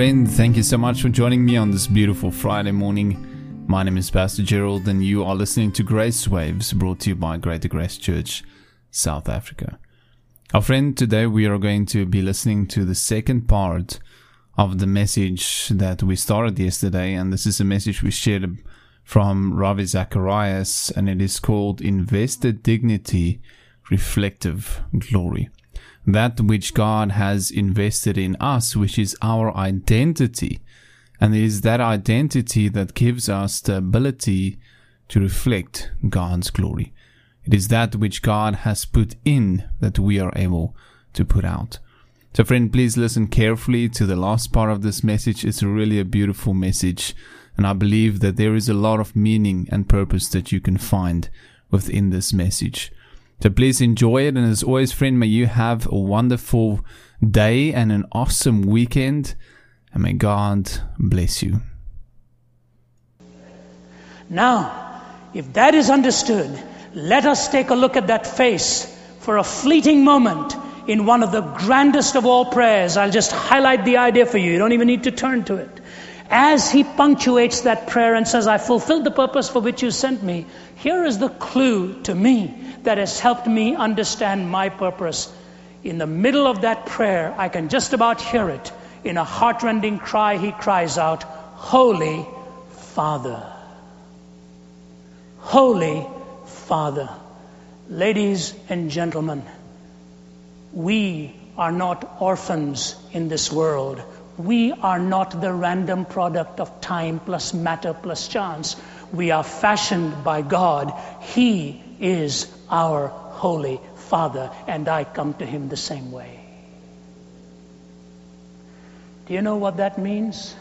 Friend. Thank you so much for joining me on this beautiful Friday morning. My name is Pastor Gerald, and you are listening to Grace Waves brought to you by Greater Grace Church, South Africa. Our friend, today we are going to be listening to the second part of the message that we started yesterday, and this is a message we shared from Ravi Zacharias, and it is called Invested Dignity, Reflective Glory that which God has invested in us, which is our identity. And it is that identity that gives us the ability to reflect God's glory. It is that which God has put in that we are able to put out. So, friend, please listen carefully to the last part of this message. It's really a beautiful message. And I believe that there is a lot of meaning and purpose that you can find within this message. So please enjoy it. And as always, friend, may you have a wonderful day and an awesome weekend. And may God bless you. Now, if that is understood, let us take a look at that face for a fleeting moment in one of the grandest of all prayers. I'll just highlight the idea for you. You don't even need to turn to it. As he punctuates that prayer and says, I fulfilled the purpose for which you sent me, here is the clue to me that has helped me understand my purpose. In the middle of that prayer, I can just about hear it. In a heartrending cry, he cries out, Holy Father. Holy Father. Ladies and gentlemen, we are not orphans in this world. We are not the random product of time plus matter plus chance. We are fashioned by God. He is our Holy Father, and I come to Him the same way. Do you know what that means?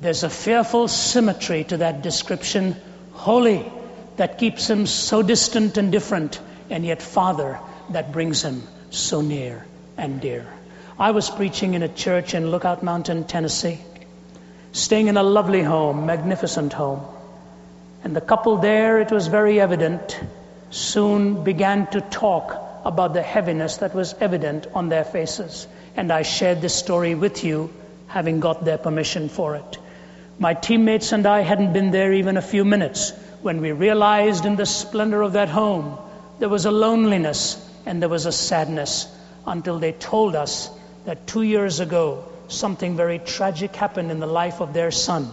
There's a fearful symmetry to that description holy, that keeps Him so distant and different, and yet Father, that brings Him so near and dear. I was preaching in a church in Lookout Mountain, Tennessee, staying in a lovely home, magnificent home. And the couple there, it was very evident, soon began to talk about the heaviness that was evident on their faces. And I shared this story with you, having got their permission for it. My teammates and I hadn't been there even a few minutes when we realized in the splendor of that home there was a loneliness and there was a sadness until they told us that two years ago something very tragic happened in the life of their son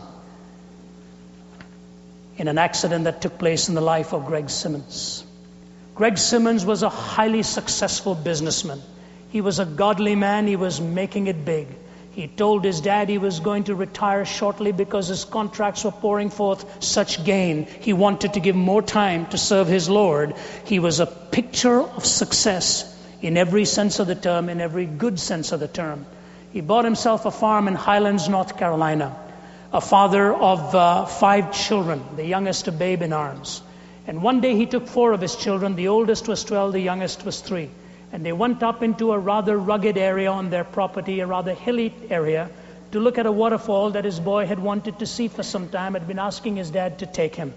in an accident that took place in the life of Greg Simmons. Greg Simmons was a highly successful businessman. He was a godly man, he was making it big. He told his dad he was going to retire shortly because his contracts were pouring forth such gain. He wanted to give more time to serve his Lord. He was a picture of success in every sense of the term, in every good sense of the term. He bought himself a farm in Highlands, North Carolina a father of uh, five children, the youngest a babe in arms. And one day he took four of his children. The oldest was 12, the youngest was three. And they went up into a rather rugged area on their property, a rather hilly area, to look at a waterfall that his boy had wanted to see for some time, had been asking his dad to take him.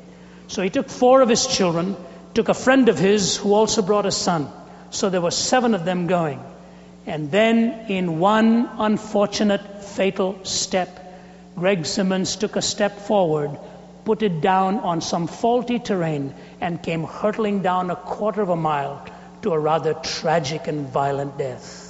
So he took four of his children, took a friend of his who also brought a son. So there were seven of them going. And then, in one unfortunate, fatal step, Greg Simmons took a step forward, put it down on some faulty terrain, and came hurtling down a quarter of a mile to a rather tragic and violent death.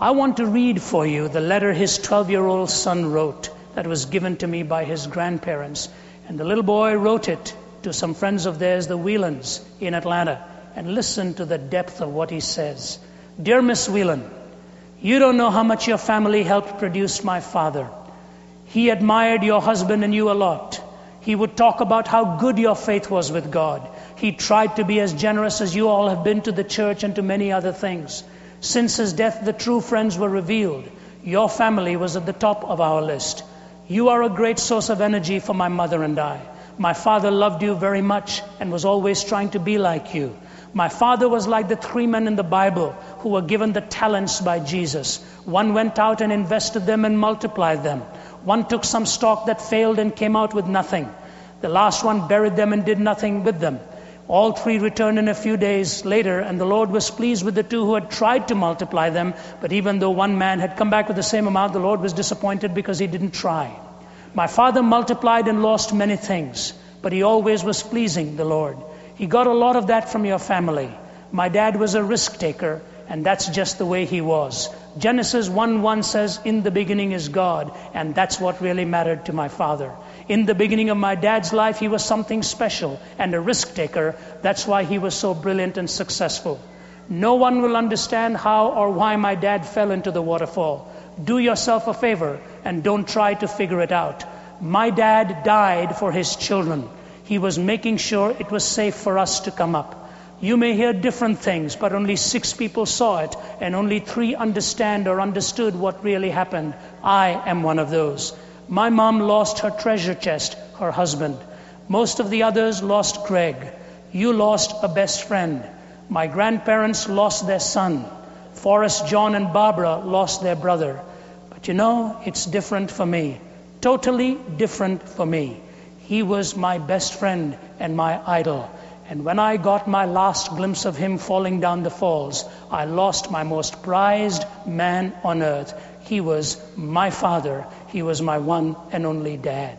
I want to read for you the letter his 12 year old son wrote that was given to me by his grandparents. And the little boy wrote it to some friends of theirs, the Whelans, in Atlanta. And listen to the depth of what he says. Dear Miss Whelan, you don't know how much your family helped produce my father. He admired your husband and you a lot. He would talk about how good your faith was with God. He tried to be as generous as you all have been to the church and to many other things. Since his death, the true friends were revealed. Your family was at the top of our list. You are a great source of energy for my mother and I. My father loved you very much and was always trying to be like you. My father was like the three men in the Bible who were given the talents by Jesus. One went out and invested them and multiplied them. One took some stock that failed and came out with nothing. The last one buried them and did nothing with them. All three returned in a few days later, and the Lord was pleased with the two who had tried to multiply them. But even though one man had come back with the same amount, the Lord was disappointed because he didn't try. My father multiplied and lost many things, but he always was pleasing the Lord. He got a lot of that from your family. My dad was a risk taker, and that's just the way he was. Genesis 1 1 says, In the beginning is God, and that's what really mattered to my father. In the beginning of my dad's life, he was something special and a risk taker. That's why he was so brilliant and successful. No one will understand how or why my dad fell into the waterfall. Do yourself a favor and don't try to figure it out. My dad died for his children. He was making sure it was safe for us to come up. You may hear different things, but only six people saw it, and only three understand or understood what really happened. I am one of those. My mom lost her treasure chest, her husband. Most of the others lost Greg. You lost a best friend. My grandparents lost their son. Forrest, John, and Barbara lost their brother. But you know, it's different for me. Totally different for me. He was my best friend and my idol. And when I got my last glimpse of him falling down the falls, I lost my most prized man on earth. He was my father. He was my one and only dad.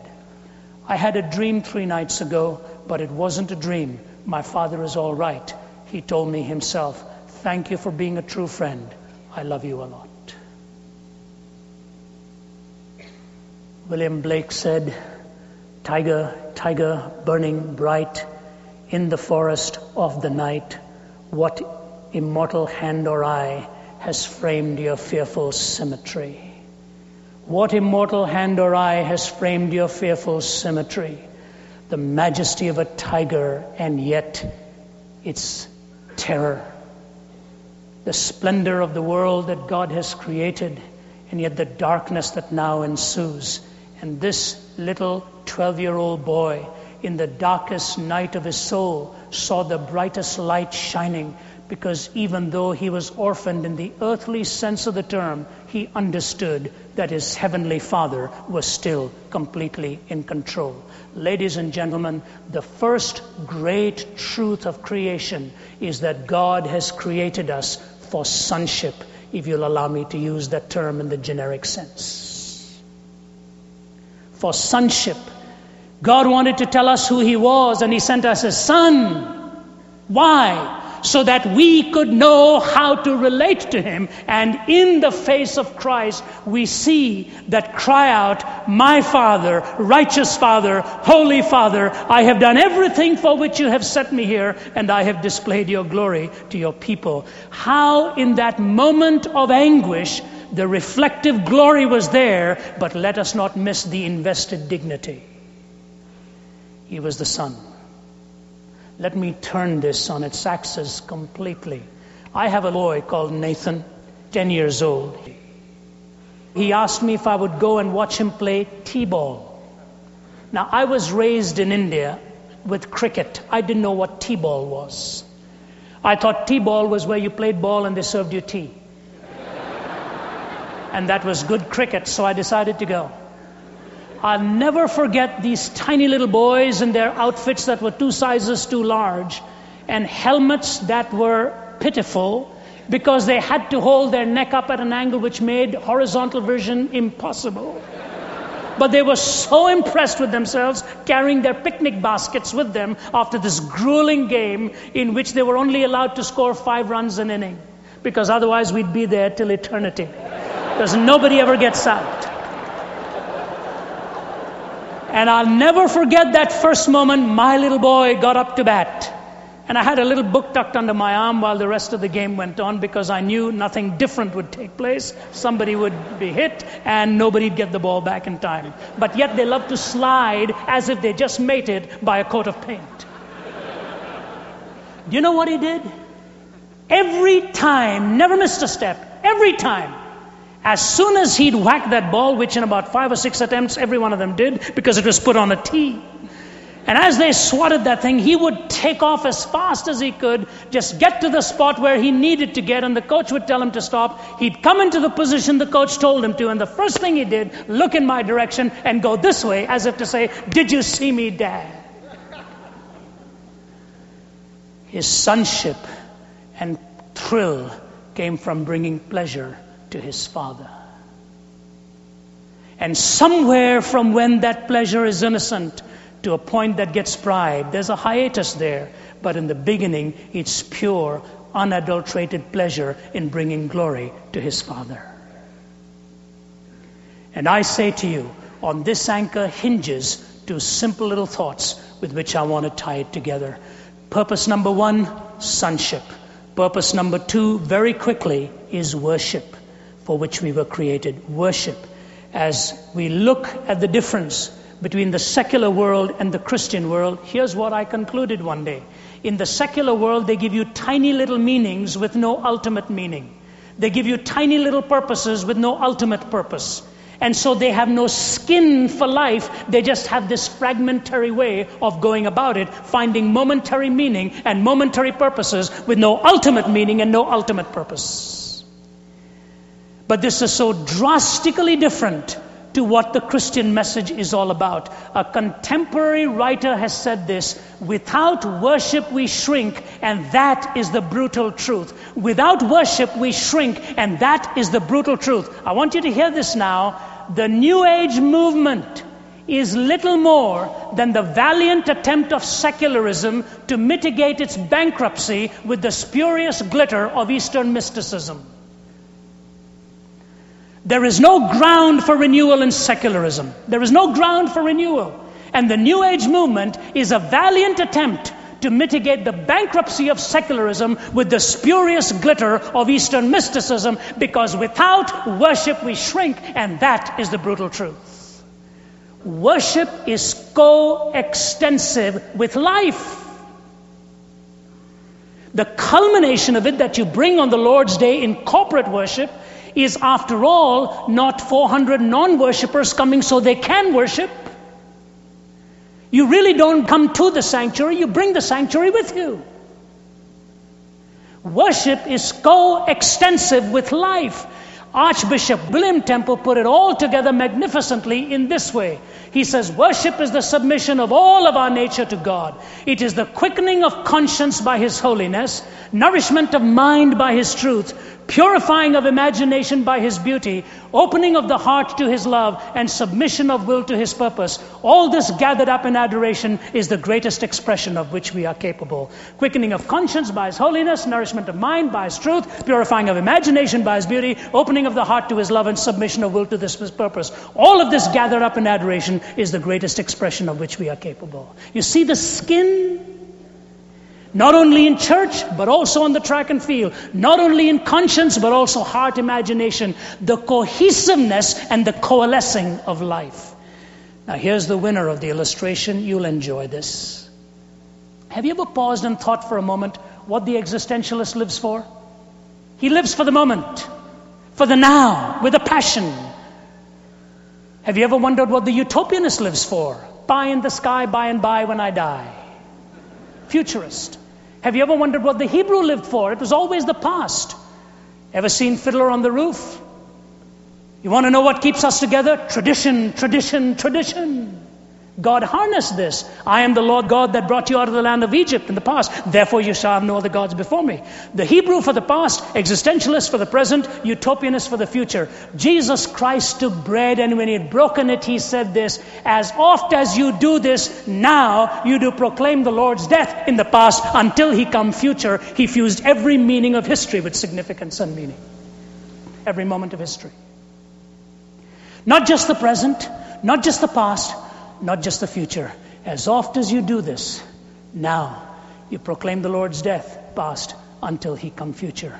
I had a dream three nights ago, but it wasn't a dream. My father is all right. He told me himself, Thank you for being a true friend. I love you a lot. William Blake said, Tiger, tiger, burning bright in the forest of the night, what immortal hand or eye has framed your fearful symmetry. What immortal hand or eye has framed your fearful symmetry? The majesty of a tiger and yet its terror. The splendor of the world that God has created and yet the darkness that now ensues. And this little 12 year old boy, in the darkest night of his soul, saw the brightest light shining because even though he was orphaned in the earthly sense of the term, he understood that his heavenly Father was still completely in control. Ladies and gentlemen, the first great truth of creation is that God has created us for sonship, if you'll allow me to use that term in the generic sense. For sonship. God wanted to tell us who He was, and He sent us a son. Why? so that we could know how to relate to Him. And in the face of Christ, we see that cry out, My Father, righteous Father, Holy Father, I have done everything for which you have set me here, and I have displayed your glory to your people. How, in that moment of anguish, the reflective glory was there, but let us not miss the invested dignity. He was the Son. Let me turn this on its axis completely. I have a boy called Nathan, 10 years old. He asked me if I would go and watch him play T ball. Now, I was raised in India with cricket. I didn't know what T ball was. I thought T ball was where you played ball and they served you tea. And that was good cricket, so I decided to go. I'll never forget these tiny little boys in their outfits that were two sizes too large and helmets that were pitiful because they had to hold their neck up at an angle which made horizontal vision impossible. But they were so impressed with themselves carrying their picnic baskets with them after this grueling game in which they were only allowed to score five runs an inning because otherwise we'd be there till eternity because nobody ever gets out. And I'll never forget that first moment my little boy got up to bat. And I had a little book tucked under my arm while the rest of the game went on because I knew nothing different would take place. Somebody would be hit and nobody'd get the ball back in time. But yet they love to slide as if they just mated by a coat of paint. Do you know what he did? Every time, never missed a step, every time as soon as he'd whack that ball, which in about five or six attempts every one of them did, because it was put on a tee, and as they swatted that thing, he would take off as fast as he could, just get to the spot where he needed to get, and the coach would tell him to stop. He'd come into the position the coach told him to, and the first thing he did, look in my direction and go this way, as if to say, Did you see me, Dad? His sonship and thrill came from bringing pleasure to his Father. And somewhere from when that pleasure is innocent to a point that gets pride, there's a hiatus there. But in the beginning, it's pure, unadulterated pleasure in bringing glory to his Father. And I say to you, on this anchor hinges two simple little thoughts with which I want to tie it together. Purpose number one, sonship. Purpose number two, very quickly, is worship, for which we were created. Worship. As we look at the difference between the secular world and the Christian world, here's what I concluded one day. In the secular world, they give you tiny little meanings with no ultimate meaning. They give you tiny little purposes with no ultimate purpose. And so they have no skin for life. They just have this fragmentary way of going about it, finding momentary meaning and momentary purposes with no ultimate meaning and no ultimate purpose. But this is so drastically different to what the Christian message is all about. A contemporary writer has said this without worship we shrink, and that is the brutal truth. Without worship we shrink, and that is the brutal truth. I want you to hear this now the New Age movement is little more than the valiant attempt of secularism to mitigate its bankruptcy with the spurious glitter of Eastern mysticism. There is no ground for renewal in secularism. There is no ground for renewal. And the New Age movement is a valiant attempt to mitigate the bankruptcy of secularism with the spurious glitter of Eastern mysticism because without worship we shrink, and that is the brutal truth. Worship is co-extensive with life. The culmination of it that you bring on the Lord's Day in corporate worship is, after all, not 400 non worshippers coming so they can worship. You really don't come to the sanctuary, you bring the sanctuary with you. Worship is co-extensive with life. Archbishop William Temple put it all together magnificently in this way. He says, Worship is the submission of all of our nature to God. It is the quickening of conscience by His holiness, nourishment of mind by His truth, purifying of imagination by His beauty, opening of the heart to His love, and submission of will to His purpose. All this gathered up in adoration is the greatest expression of which we are capable. Quickening of conscience by His holiness, nourishment of mind by His truth, purifying of imagination by His beauty, opening of the heart to His love, and submission of will to this purpose. All of this gathered up in adoration is the greatest expression of which we are capable. You see the skin not only in church, but also on the track and field. Not only in conscience, but also heart imagination. The cohesiveness and the coalescing of life. Now, here's the winner of the illustration. You'll enjoy this. Have you ever paused and thought for a moment what the existentialist lives for? He lives for the moment, for the now, with a passion. Have you ever wondered what the utopianist lives for? Pie in the sky, by and by when I die. Futurist. Have you ever wondered what the Hebrew lived for? It was always the past. Ever seen Fiddler on the Roof? You want to know what keeps us together? Tradition, tradition, tradition. God harnessed this. I am the Lord God that brought you out of the land of Egypt in the past. Therefore, you shall have no other gods before me. The Hebrew for the past, existentialist for the present, utopianist for the future. Jesus Christ took bread, and when he had broken it, he said this As oft as you do this now, you do proclaim the Lord's death in the past until he come future. He fused every meaning of history with significance and meaning. Every moment of history. Not just the present, not just the past not just the future. As oft as you do this, now you proclaim the Lord's death, past, until he come future.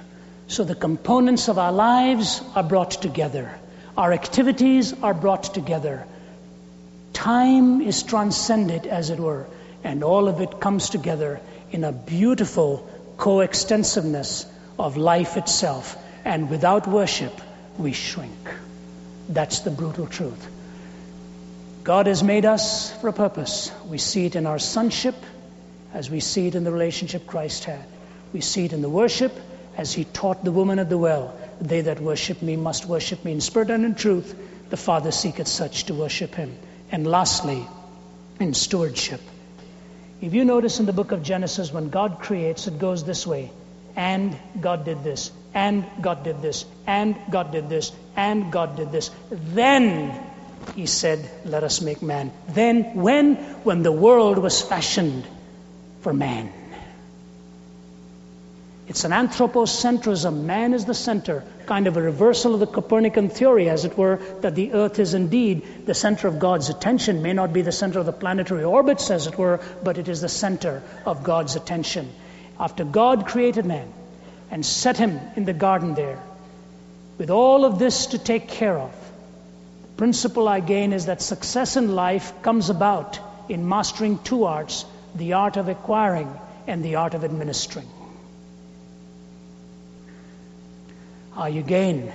So the components of our lives are brought together. Our activities are brought together. Time is transcended, as it were, and all of it comes together in a beautiful coextensiveness of life itself. And without worship, we shrink. That's the brutal truth. God has made us for a purpose. We see it in our sonship as we see it in the relationship Christ had. We see it in the worship as he taught the woman at the well They that worship me must worship me in spirit and in truth. The Father seeketh such to worship him. And lastly, in stewardship. If you notice in the book of Genesis, when God creates, it goes this way and God did this, and God did this, and God did this, and God did this. Then he said, Let us make man. Then, when? When the world was fashioned for man. It's an anthropocentrism. Man is the center, kind of a reversal of the Copernican theory, as it were, that the earth is indeed the center of God's attention. May not be the center of the planetary orbits, as it were, but it is the center of God's attention. After God created man and set him in the garden there, with all of this to take care of, principle I gain is that success in life comes about in mastering two arts the art of acquiring and the art of administering. How you gain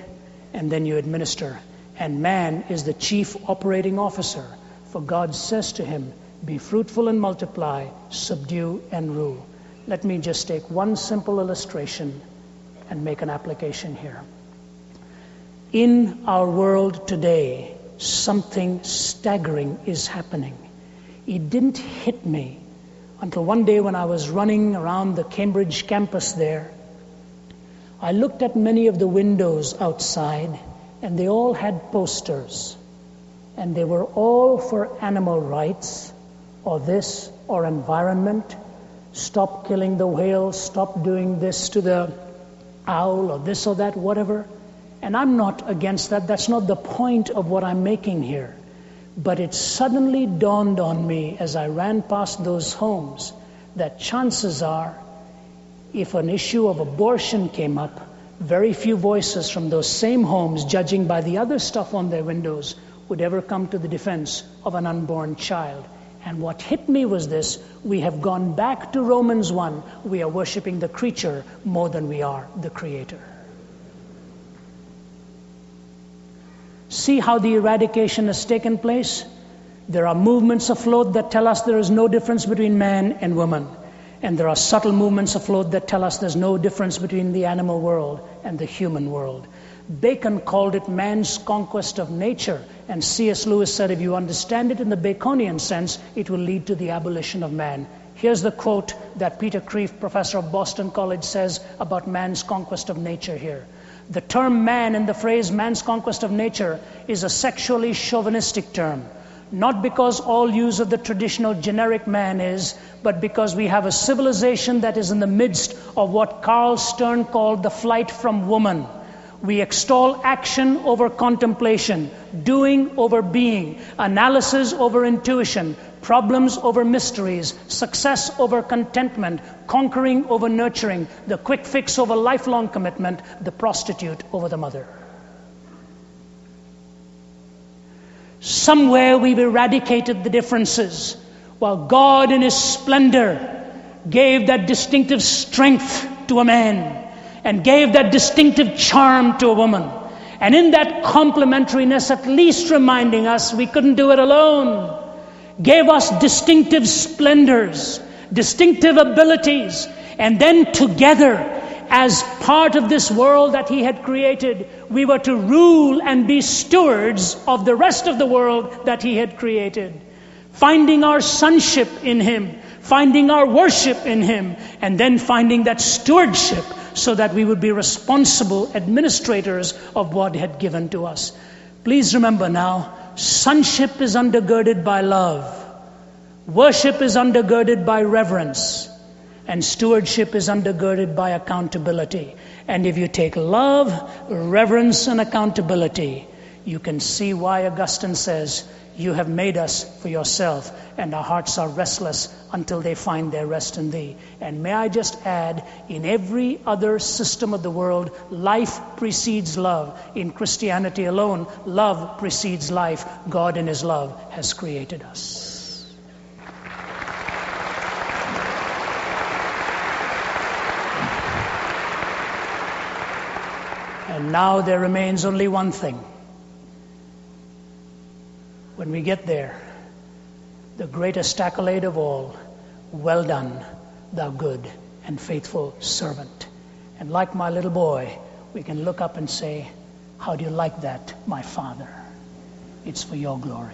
and then you administer. And man is the chief operating officer, for God says to him, Be fruitful and multiply, subdue and rule. Let me just take one simple illustration and make an application here. In our world today, something staggering is happening. It didn't hit me until one day when I was running around the Cambridge campus there I looked at many of the windows outside, and they all had posters. And they were all for animal rights, or this, or environment. Stop killing the whale, stop doing this to the owl, or this or that, whatever. And I'm not against that. That's not the point of what I'm making here. But it suddenly dawned on me as I ran past those homes that chances are if an issue of abortion came up, very few voices from those same homes, judging by the other stuff on their windows, would ever come to the defense of an unborn child. And what hit me was this we have gone back to Romans 1. We are worshiping the creature more than we are the creator. See how the eradication has taken place? There are movements afloat that tell us there is no difference between man and woman. And there are subtle movements afloat that tell us there's no difference between the animal world and the human world. Bacon called it man's conquest of nature, and C.S. Lewis said if you understand it in the Baconian sense, it will lead to the abolition of man. Here's the quote that Peter Kreeft, professor of Boston College, says about man's conquest of nature here. The term man in the phrase man's conquest of nature is a sexually chauvinistic term not because all use of the traditional generic man is, but because we have a civilization that is in the midst of what Karl Stern called the flight from woman. We extol action over contemplation, doing over being, analysis over intuition, problems over mysteries, success over contentment, conquering over nurturing, the quick fix over lifelong commitment, the prostitute over the mother. Somewhere we've eradicated the differences, while God in His splendor gave that distinctive strength to a man and gave that distinctive charm to a woman. And in that complementariness, at least reminding us we couldn't do it alone, gave us distinctive splendors, distinctive abilities, and then together as part of this world that He had created, we were to rule and be stewards of the rest of the world that He had created. Finding our sonship in Him, finding our worship in Him, and then finding that stewardship so that we would be responsible administrators of what He had given to us. Please remember now, sonship is undergirded by love. Worship is undergirded by reverence. And stewardship is undergirded by accountability. And if you take love, reverence, and accountability, you can see why Augustine says, You have made us for yourself, and our hearts are restless until they find their rest in thee. And may I just add, in every other system of the world, life precedes love. In Christianity alone, love precedes life. God, in His love, has created us. And now there remains only one thing. When we get there, the greatest accolade of all well done, thou good and faithful servant. And like my little boy, we can look up and say, How do you like that, my father? It's for your glory.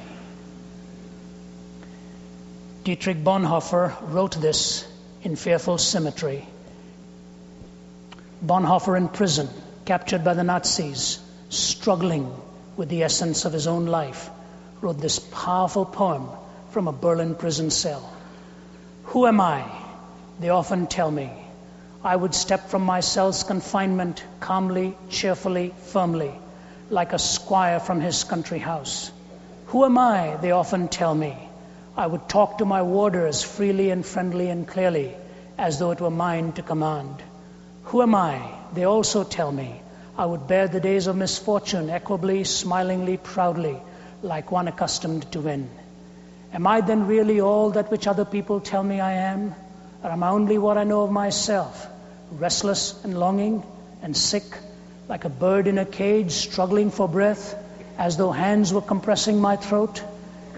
Dietrich Bonhoeffer wrote this in fearful symmetry. Bonhoeffer in prison, captured by the Nazis, struggling with the essence of his own life, wrote this powerful poem from a Berlin prison cell. Who am I? They often tell me. I would step from my cell's confinement calmly, cheerfully, firmly, like a squire from his country house. Who am I? They often tell me. I would talk to my warders freely and friendly and clearly, as though it were mine to command. Who am I? They also tell me. I would bear the days of misfortune equably, smilingly, proudly, like one accustomed to win. Am I then really all that which other people tell me I am? Or am I only what I know of myself, restless and longing and sick, like a bird in a cage struggling for breath, as though hands were compressing my throat,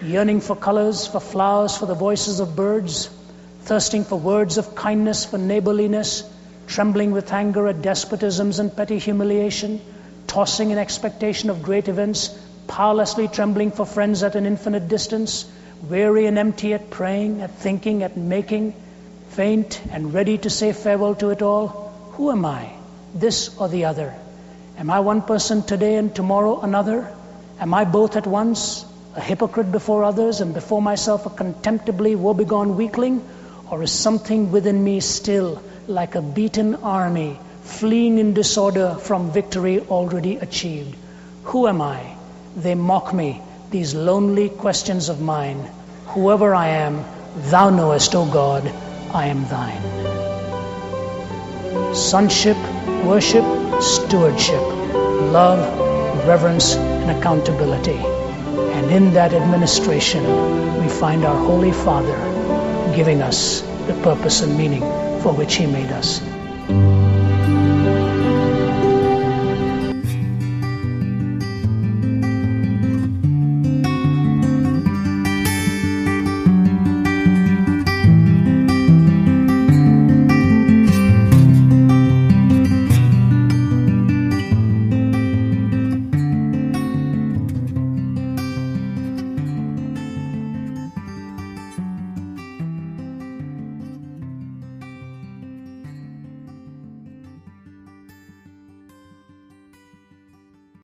yearning for colors, for flowers, for the voices of birds, thirsting for words of kindness, for neighborliness, trembling with anger at despotisms and petty humiliation, tossing in expectation of great events, powerlessly trembling for friends at an infinite distance, weary and empty at praying, at thinking, at making, faint and ready to say farewell to it all? Who am I, this or the other? Am I one person today and tomorrow another? Am I both at once, a hypocrite before others and before myself a contemptibly woebegone weakling? Or is something within me still like a beaten army fleeing in disorder from victory already achieved? Who am I? They mock me, these lonely questions of mine. Whoever I am, thou knowest, O God, I am thine. Sonship, worship, stewardship, love, reverence, and accountability. And in that administration, we find our Holy Father giving us the purpose and meaning for which He made us.